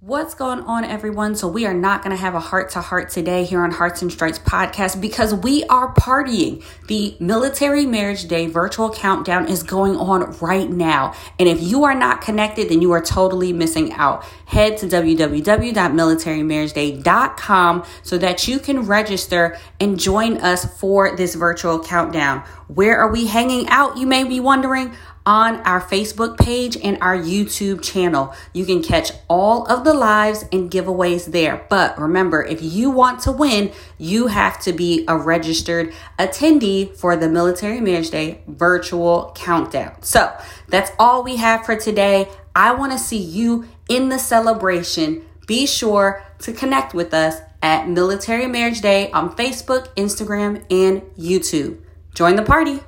What's going on, everyone? So, we are not going to have a heart to heart today here on Hearts and Stripes podcast because we are partying. The Military Marriage Day virtual countdown is going on right now. And if you are not connected, then you are totally missing out. Head to www.militarymarriageday.com so that you can register and join us for this virtual countdown. Where are we hanging out? You may be wondering on our Facebook page and our YouTube channel. You can catch all of the lives and giveaways there. But remember, if you want to win, you have to be a registered attendee for the Military Marriage Day virtual countdown. So that's all we have for today. I want to see you in the celebration. Be sure to connect with us at Military Marriage Day on Facebook, Instagram, and YouTube. Join the party.